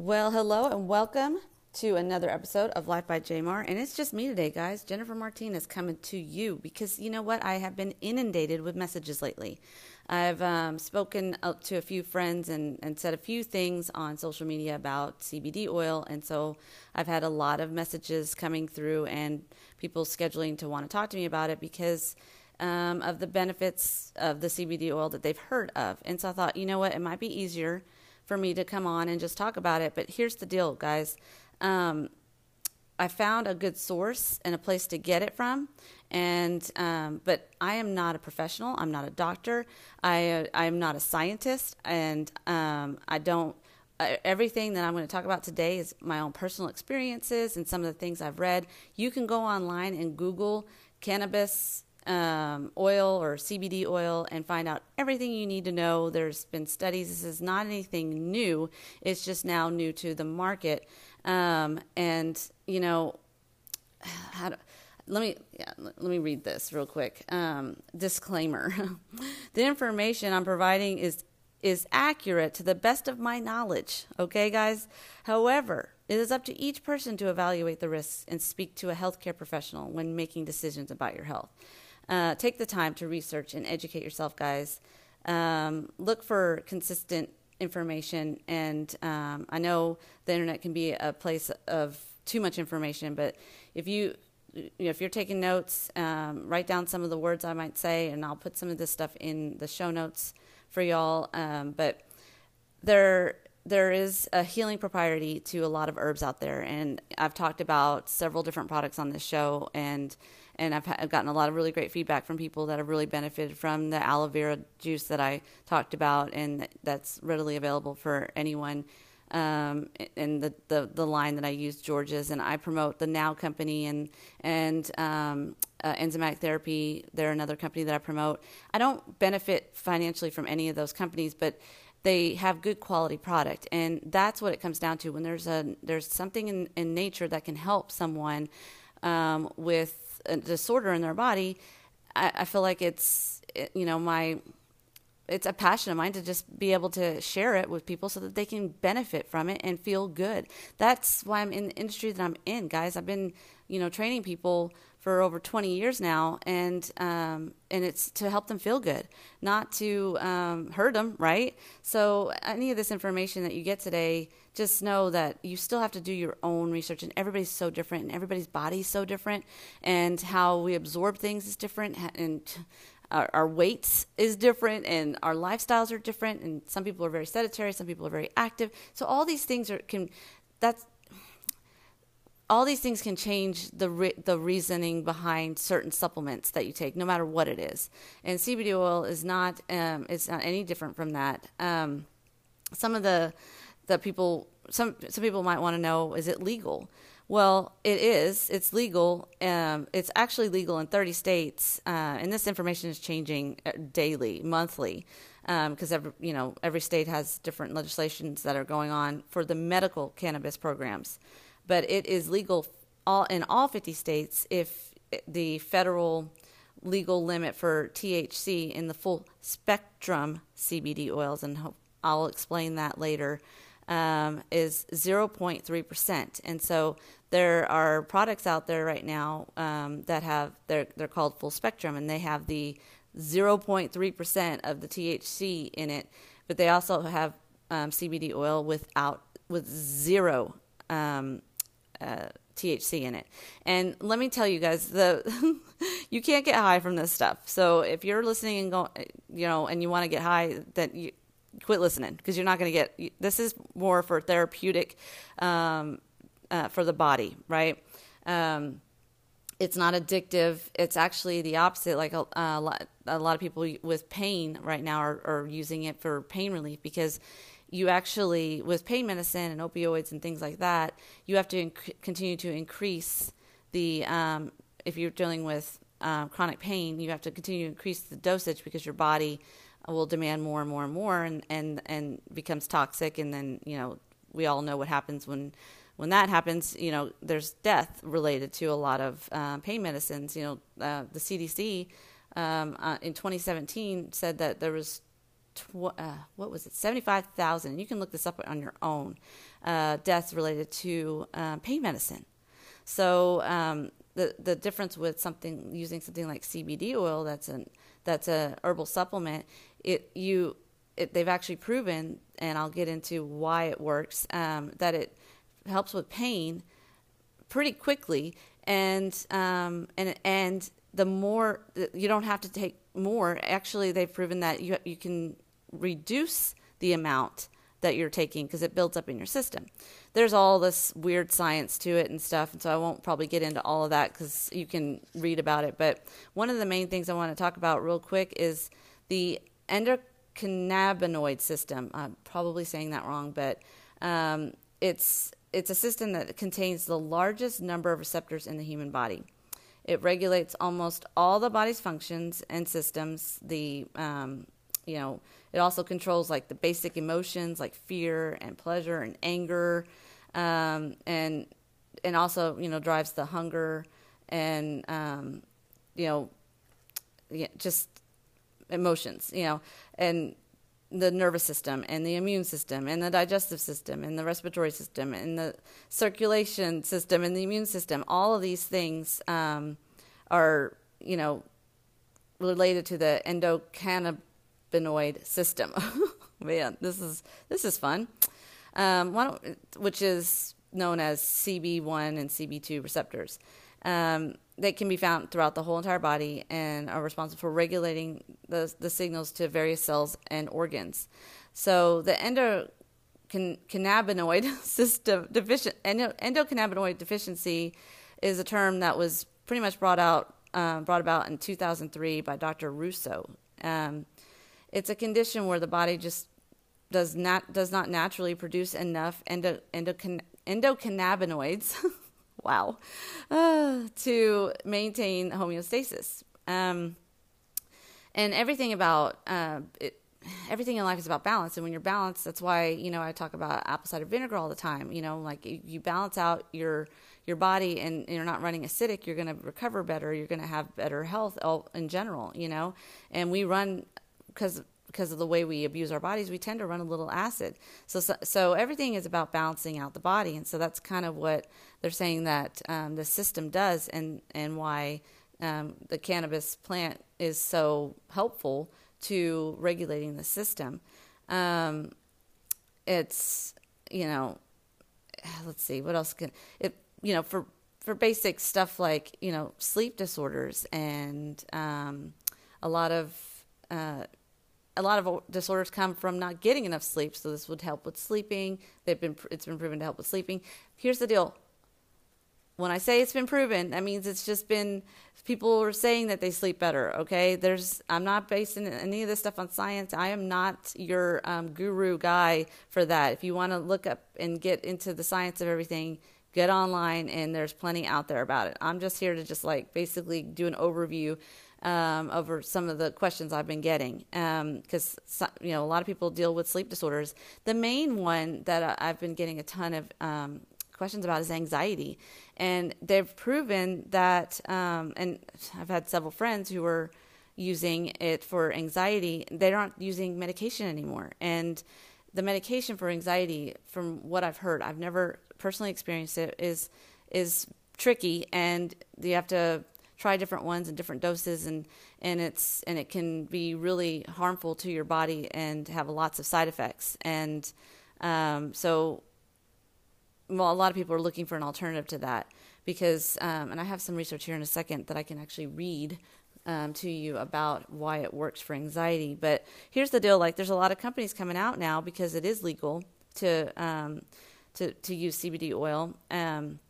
Well, hello and welcome to another episode of Life by Jamar. And it's just me today, guys. Jennifer Martinez coming to you because you know what? I have been inundated with messages lately. I've um, spoken to a few friends and, and said a few things on social media about CBD oil. And so I've had a lot of messages coming through and people scheduling to want to talk to me about it because um, of the benefits of the CBD oil that they've heard of. And so I thought, you know what? It might be easier for me to come on and just talk about it. But here's the deal, guys. Um, I found a good source and a place to get it from, and um, but I am not a professional. I'm not a doctor. I I am not a scientist, and um, I don't. Uh, everything that I'm going to talk about today is my own personal experiences and some of the things I've read. You can go online and Google cannabis um, oil or CBD oil and find out everything you need to know. There's been studies. This is not anything new. It's just now new to the market. Um, and you know, do, let me yeah, let me read this real quick. Um, disclaimer: the information I'm providing is is accurate to the best of my knowledge. Okay, guys. However, it is up to each person to evaluate the risks and speak to a healthcare professional when making decisions about your health. Uh, take the time to research and educate yourself, guys. Um, look for consistent information, and um, I know the internet can be a place of too much information, but if you you know, if you're taking notes, um, write down some of the words I might say, and I'll put some of this stuff in the show notes for y'all. Um, but there, there is a healing propriety to a lot of herbs out there, and I've talked about several different products on this show, and and I've, I've, gotten a lot of really great feedback from people that have really benefited from the aloe vera juice that I talked about, and that's readily available for anyone. Um, and the, the, the line that I use, George's, and I promote the Now Company and and um, uh, Enzymatic Therapy. They're another company that I promote. I don't benefit financially from any of those companies, but they have good quality product, and that's what it comes down to. When there's a there's something in, in nature that can help someone um, with a disorder in their body, I, I feel like it's you know my it's a passion of mine to just be able to share it with people so that they can benefit from it and feel good. That's why I'm in the industry that I'm in, guys. I've been, you know, training people for over 20 years now, and um, and it's to help them feel good, not to um, hurt them, right? So any of this information that you get today, just know that you still have to do your own research, and everybody's so different, and everybody's body's so different, and how we absorb things is different, and our, our, weights is different and our lifestyles are different and some people are very sedentary some people are very active so all these things are can that's all these things can change the re- the reasoning behind certain supplements that you take, no matter what it is. And CBD oil is not um, is not any different from that. Um, some of the the people some some people might want to know is it legal? Well, it is. It's legal. Um, it's actually legal in 30 states, uh, and this information is changing uh, daily, monthly, because um, you know every state has different legislations that are going on for the medical cannabis programs but it is legal all in all 50 states if the federal legal limit for THC in the full spectrum CBD oils, and I'll explain that later, um, is 0.3%. And so there are products out there right now um, that have, they're, they're called full spectrum, and they have the 0.3% of the THC in it, but they also have um, CBD oil without, with zero um, uh, THC in it. And let me tell you guys, the you can't get high from this stuff. So if you're listening and go, you know, and you want to get high, then you quit listening because you're not going to get. This is more for therapeutic, um, uh, for the body, right? Um, it's not addictive. It's actually the opposite. Like a, a, lot, a lot of people with pain right now are, are using it for pain relief because you actually, with pain medicine and opioids and things like that, you have to inc- continue to increase the, um, if you're dealing with um, chronic pain, you have to continue to increase the dosage because your body will demand more and more and more and, and, and becomes toxic. And then, you know, we all know what happens when, when that happens, you know, there's death related to a lot of uh, pain medicines. You know, uh, the CDC um, uh, in 2017 said that there was tw- uh, what was it, 75,000, you can look this up on your own, uh, deaths related to uh, pain medicine. So um, the the difference with something using something like CBD oil that's an that's a herbal supplement, it you it, they've actually proven, and I'll get into why it works, um, that it helps with pain pretty quickly, and um, and and the more you don't have to take more. Actually, they've proven that you you can reduce the amount that you're taking because it builds up in your system. There's all this weird science to it and stuff, and so I won't probably get into all of that because you can read about it. But one of the main things I want to talk about real quick is the endocannabinoid system. I'm probably saying that wrong, but um, it's it's a system that contains the largest number of receptors in the human body. It regulates almost all the body's functions and systems. The um, you know, it also controls like the basic emotions like fear and pleasure and anger, um, and and also you know drives the hunger and um, you know yeah, just emotions. You know, and the nervous system and the immune system and the digestive system and the respiratory system and the circulation system and the immune system. All of these things um, are, you know, related to the endocannabinoid system. Man, this is this is fun. Um, which is known as CB1 and CB2 receptors. Um, they can be found throughout the whole entire body and are responsible for regulating the, the signals to various cells and organs. So the endocannabinoid system deficient endocannabinoid deficiency is a term that was pretty much brought out uh, brought about in 2003 by Dr. Russo. Um, it's a condition where the body just does not does not naturally produce enough endo, endocannabinoids wow, uh, to maintain homeostasis. Um, and everything about uh, it, everything in life is about balance. And when you're balanced, that's why you know I talk about apple cider vinegar all the time. You know, like you balance out your your body and you're not running acidic, you're going to recover better. You're going to have better health in general. You know, and we run because because of the way we abuse our bodies, we tend to run a little acid. So, so, so everything is about balancing out the body, and so that's kind of what they're saying that um, the system does, and and why um, the cannabis plant is so helpful to regulating the system. Um, it's you know, let's see what else can it you know for for basic stuff like you know sleep disorders and um, a lot of uh, a lot of disorders come from not getting enough sleep. So this would help with sleeping. They've been it's been proven to help with sleeping. Here's the deal. When I say it's been proven, that means it's just been people are saying that they sleep better. Okay, there's I'm not basing any of this stuff on science. I am not your um, guru guy for that. If you want to look up and get into the science of everything, get online and there's plenty out there about it. I'm just here to just like basically do an overview um, over some of the questions I've been getting because um, you know a lot of people deal with sleep disorders. The main one that I've been getting a ton of um, questions about is anxiety, and they've proven that. Um, and I've had several friends who were using it for anxiety. They aren't using medication anymore, and the medication for anxiety, from what I've heard, I've never personally experienced it, is is tricky, and you have to try different ones and different doses and and it's and it can be really harmful to your body and have lots of side effects. And um, so well a lot of people are looking for an alternative to that because um, and I have some research here in a second that I can actually read um, to you about why it works for anxiety. But here's the deal like there's a lot of companies coming out now because it is legal to um, to to use CBD oil um,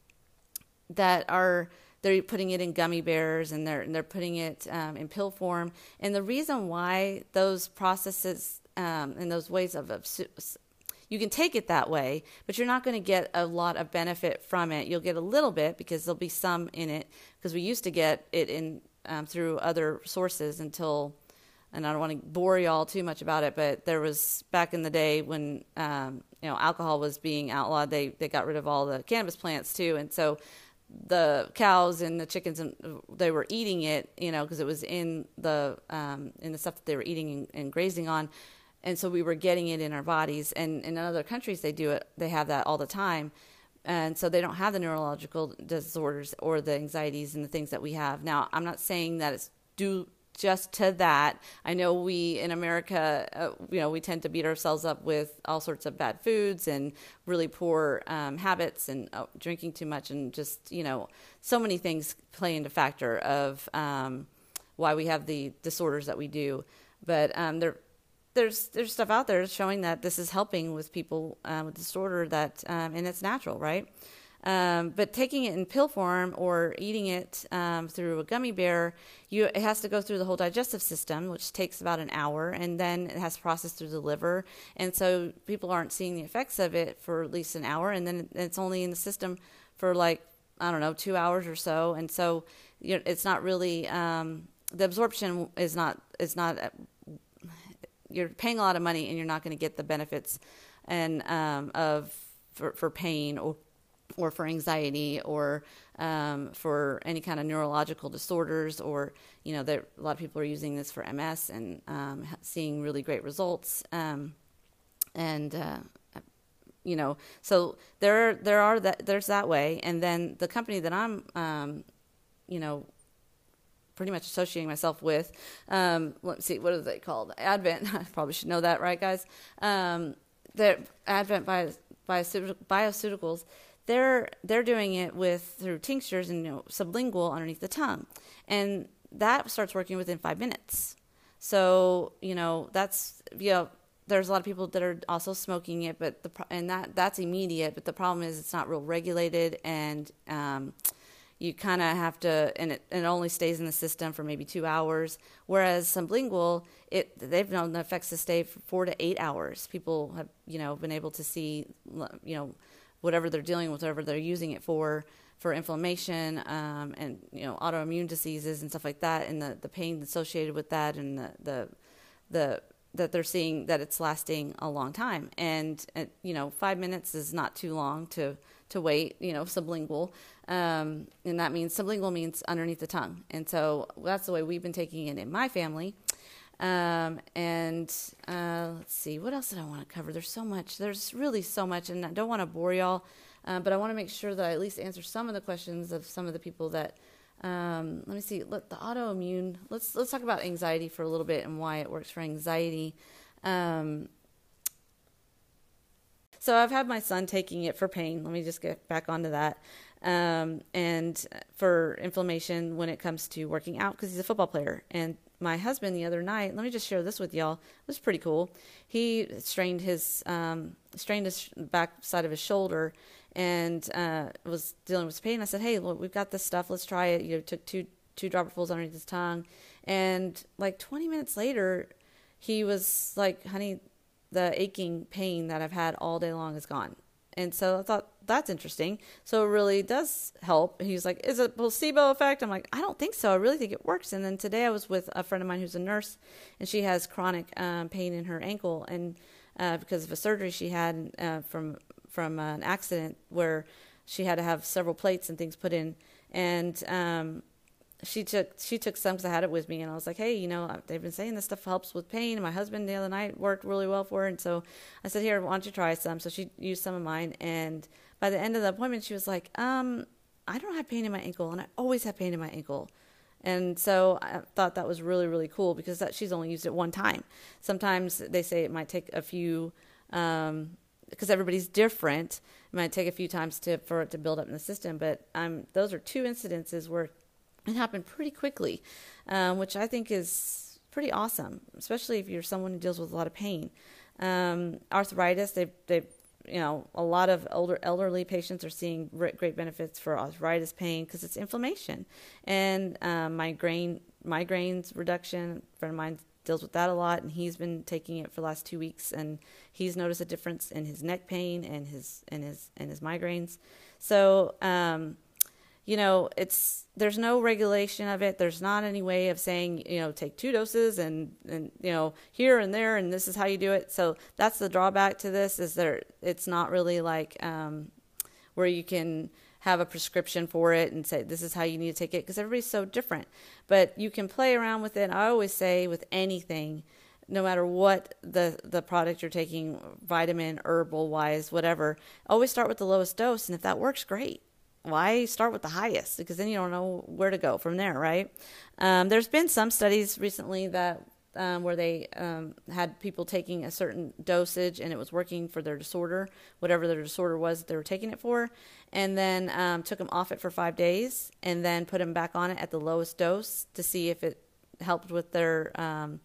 that are they're putting it in gummy bears and they're and they're putting it um, in pill form. And the reason why those processes um, and those ways of, of you can take it that way, but you're not going to get a lot of benefit from it. You'll get a little bit because there'll be some in it because we used to get it in um, through other sources until, and I don't want to bore y'all too much about it, but there was back in the day when um, you know alcohol was being outlawed, they they got rid of all the cannabis plants too, and so the cows and the chickens and they were eating it you know because it was in the um, in the stuff that they were eating and, and, grazing on and so we were getting it in our bodies. And, in other countries, they do it. They have that all the time, and so they don't have the neurological disorders or the anxieties and the things that we have. Now, I'm not saying that it's due just to that. I know we in America, uh, you know, we tend to beat ourselves up with all sorts of bad foods and really poor um, habits and uh, drinking too much and just, you know, so many things play into factor of um, why we have the disorders that we do. But um, there, there's there's stuff out there showing that this is helping with people uh, with disorder that um, and it's natural, right? Um, but taking it in pill form or eating it um, through a gummy bear, you, it has to go through the whole digestive system, which takes about an hour, and then it has to process through the liver. And so people aren't seeing the effects of it for at least an hour, and then it's only in the system for like I don't know two hours or so. And so you know, it's not really um, the absorption is not is not you're paying a lot of money and you're not going to get the benefits and um, of for, for pain or or for anxiety or um, for any kind of neurological disorders or you know there, a lot of people are using this for ms and um, seeing really great results um, and uh, you know so there there are that there's that way. And then the company that i'm um, you know pretty much associating myself with um, let's see what are they called? Advent. I probably should know that right guys? Um, the advent bioceuticals they're they're doing it with through tinctures and you know, sublingual underneath the tongue, and that starts working within five minutes. So you know that's you know there's a lot of people that are also smoking it, but the and that that's immediate. But the problem is it's not real regulated, and um, you kind of have to, and it, and it only stays in the system for maybe two hours. Whereas sublingual, it they've known the effects to stay for four to eight hours. People have you know been able to see you know whatever they're dealing with, whatever they're using it for, for inflammation um, and you know autoimmune diseases and stuff like that, and the, the pain associated with that, and the the the that they're seeing that it's lasting a long time, and, and you know five minutes is not too long to to wait. You know sublingual, um, and that means sublingual means underneath the tongue, and so that's the way we've been taking it in my family. Um, and uh, let's see, what else did I want to cover? There's so much. There's really so much, and I don't want to bore y'all, uh, but I want to make sure that I at least answer some of the questions of some of the people that. Um, let me see. Let the autoimmune. Let's let's talk about anxiety for a little bit and why it works for anxiety. Um, so I've had my son taking it for pain. Let me just get back onto that. Um, and for inflammation when it comes to working out because he's a football player and my husband the other night. Let me just share this with y'all. It was pretty cool. He strained his um, strained his back side of his shoulder and uh, was dealing with pain. I said, "Hey, we've got this stuff. Let's try it." You know, took two two dropperfuls underneath his tongue, and like 20 minutes later, he was like, "Honey, the aching pain that I've had all day long is gone." And so I thought that's interesting. So it really does help. He was like, Is it placebo effect? I'm like, I don't think so. I really think it works. And then today I was with a friend of mine who's a nurse, and she has chronic um, pain in her ankle, and uh, because of a surgery she had uh, from from uh, an accident where she had to have several plates and things put in, and um, she took she took some because I had it with me, and I was like, hey, you know, they've been saying this stuff helps with pain. And my husband the other night worked really well for her, and so I said, here, why don't you try some? So she used some of mine, and by the end of the appointment, she was like, um, I don't have pain in my ankle, and I always have pain in my ankle. And so I thought that was really, really cool because that she's only used it one time. Sometimes they say it might take a few, um, because everybody's different. It might take a few times to for it to build up in the system. But um, those are two incidences where it happened pretty quickly, um, which I think is pretty awesome, especially if you're someone who deals with a lot of pain. Um, arthritis, they they you know, a lot of older elderly patients are seeing great benefits for arthritis pain because it's inflammation and um, migraine migraines reduction. A friend of mine deals with that a lot, and he's been taking it for the last two weeks, and he's noticed a difference in his neck pain and his and his and his migraines. So um, you know, it's there's no regulation of it. There's not any way of saying, you know, take two doses and and you know here and there and this is how you do it. So that's the drawback to this is there it's not really like um, where you can have a prescription for it and say this is how you need to take it because everybody's so different. But you can play around with it. I always say with anything no matter what the the product you're taking, vitamin, herbal wise, whatever, always start with the lowest dose, and if that works, great. Why start with the highest? Because then you don't know where to go from there, right? Um, there's been some studies recently that um, where they um, had people taking a certain dosage and it was working for their disorder, whatever their disorder was that they were taking it for, and then um, took them off it for five days and then put them back on it at the lowest dose to see if it helped with their um,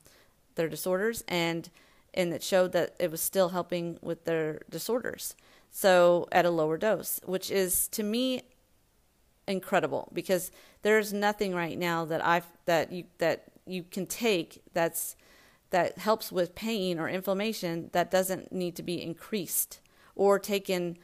their disorders and and it showed that it was still helping with their disorders so at a lower dose which is to me incredible because there's nothing right now that i that you that you can take that's that helps with pain or inflammation that doesn't need to be increased or taken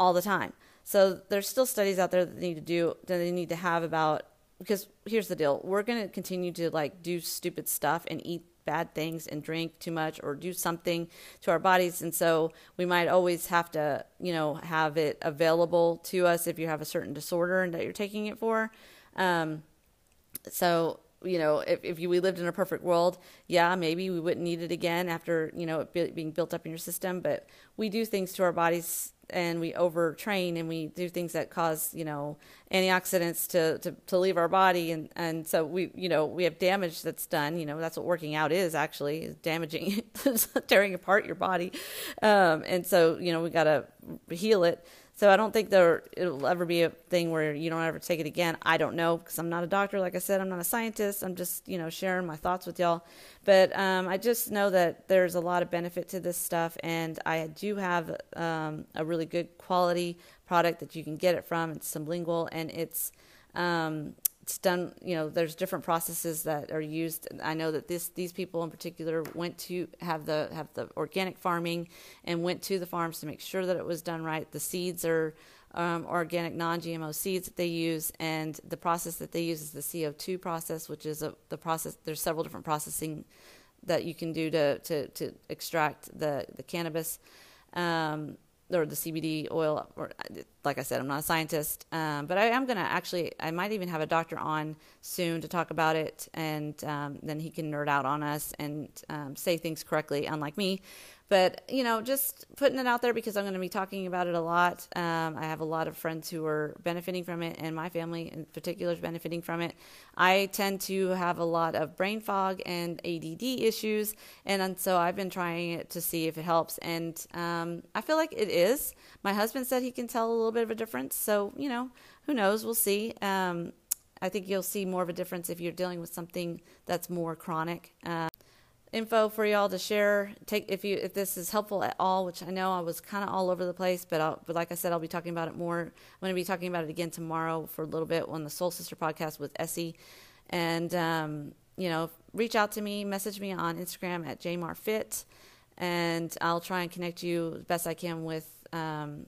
all the time. So there's still studies out there that need to do that they need to have about because here's the deal. We're going to continue to like do stupid stuff and eat bad things and drink too much or do something to our bodies. And so we might always have to you know have it available to us if you have a certain disorder and that you're taking it for. Um, so you know if, if you, we lived in a perfect world yeah maybe we wouldn't need it again after you know it being built up in your system. But we do things to our bodies and we overtrain and we do things that cause you know antioxidants to, to, to leave our body. And, and so we you know we have damage that's done. You know that's what working out is actually is damaging tearing apart your body. Um, and so you know we got to heal it so I don't think there it'll ever be a thing where you don't ever take it again. I don't know because I'm not a doctor. Like I said, I'm not a scientist. I'm just you know sharing my thoughts with y'all. But um, I just know that there's a lot of benefit to this stuff, and I do have um, a really good quality product that you can get it from. It's sublingual, and it's um, it's done you know there's different processes that are used. I know that this these people in particular went to have the have the organic farming and went to the farms to make sure that it was done right. The seeds are um, organic non-gmo seeds that they use. And the process that they use is the co2 process which is a, the process there's several different processing that you can do to to, to extract the the cannabis. Um, or the CBD oil. Or like I said, I'm not a scientist, um, but I am gonna actually. I might even have a doctor on soon to talk about it, and um, then he can nerd out on us and um, say things correctly, unlike me. But you know, just putting it out there because I'm going to be talking about it a lot. Um, I have a lot of friends who are benefiting from it, and my family in particular is benefiting from it. I tend to have a lot of brain fog and ADD issues, and, and so I've been trying it to see if it helps, and um, I feel like it is. My husband said he can tell a little bit of a difference, so you know, who knows? We'll see. Um, I think you'll see more of a difference if you're dealing with something that's more chronic. Uh, info for y'all to share. Take if you if this is helpful at all, which I know I was kind of all over the place, but I'll, but like I said, I'll be talking about it more. I'm going to be talking about it again tomorrow for a little bit on the Soul Sister podcast with Essie, and um, you know, reach out to me, message me on Instagram at jmarfit, and I'll try and connect you as best I can with. Um,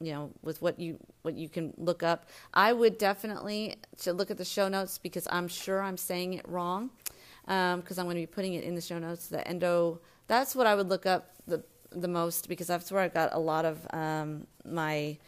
you know with what you what you can look up i would definitely should look at the show notes because i'm sure i'm saying it wrong because um, I'm going to be putting it in the show notes. The endo, that's what I would look up the the most because that's where I got a lot of um, my.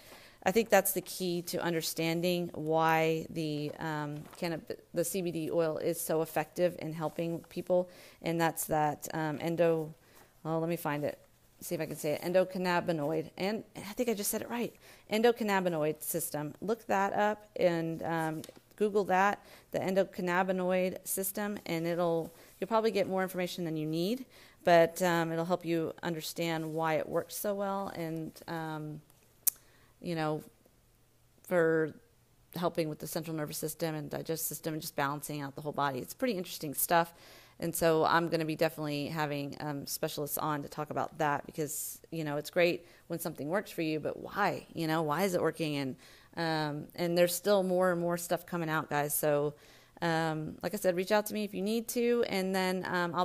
I think that's the key to understanding why the um, cannabis, the CBD oil is so effective in helping people, and that's that um, endo. Well, let me find it. See if I can say it. Endocannabinoid, and I think I just said it right. Endocannabinoid system. Look that up, and um, Google that, the endocannabinoid system, and it'll you'll probably get more information than you need, but um, it'll help you understand why it works so well, and um, you know, for helping with the central nervous system and digestive system and just balancing out the whole body. It's pretty interesting stuff. And so I'm going to be definitely having um, specialists on to talk about that because, you know, it's great when something works for you, but why? You know, why is it working? And um, and there's still more and more stuff coming out, guys. So, um, like I said, reach out to me if you need to, and then um, I'll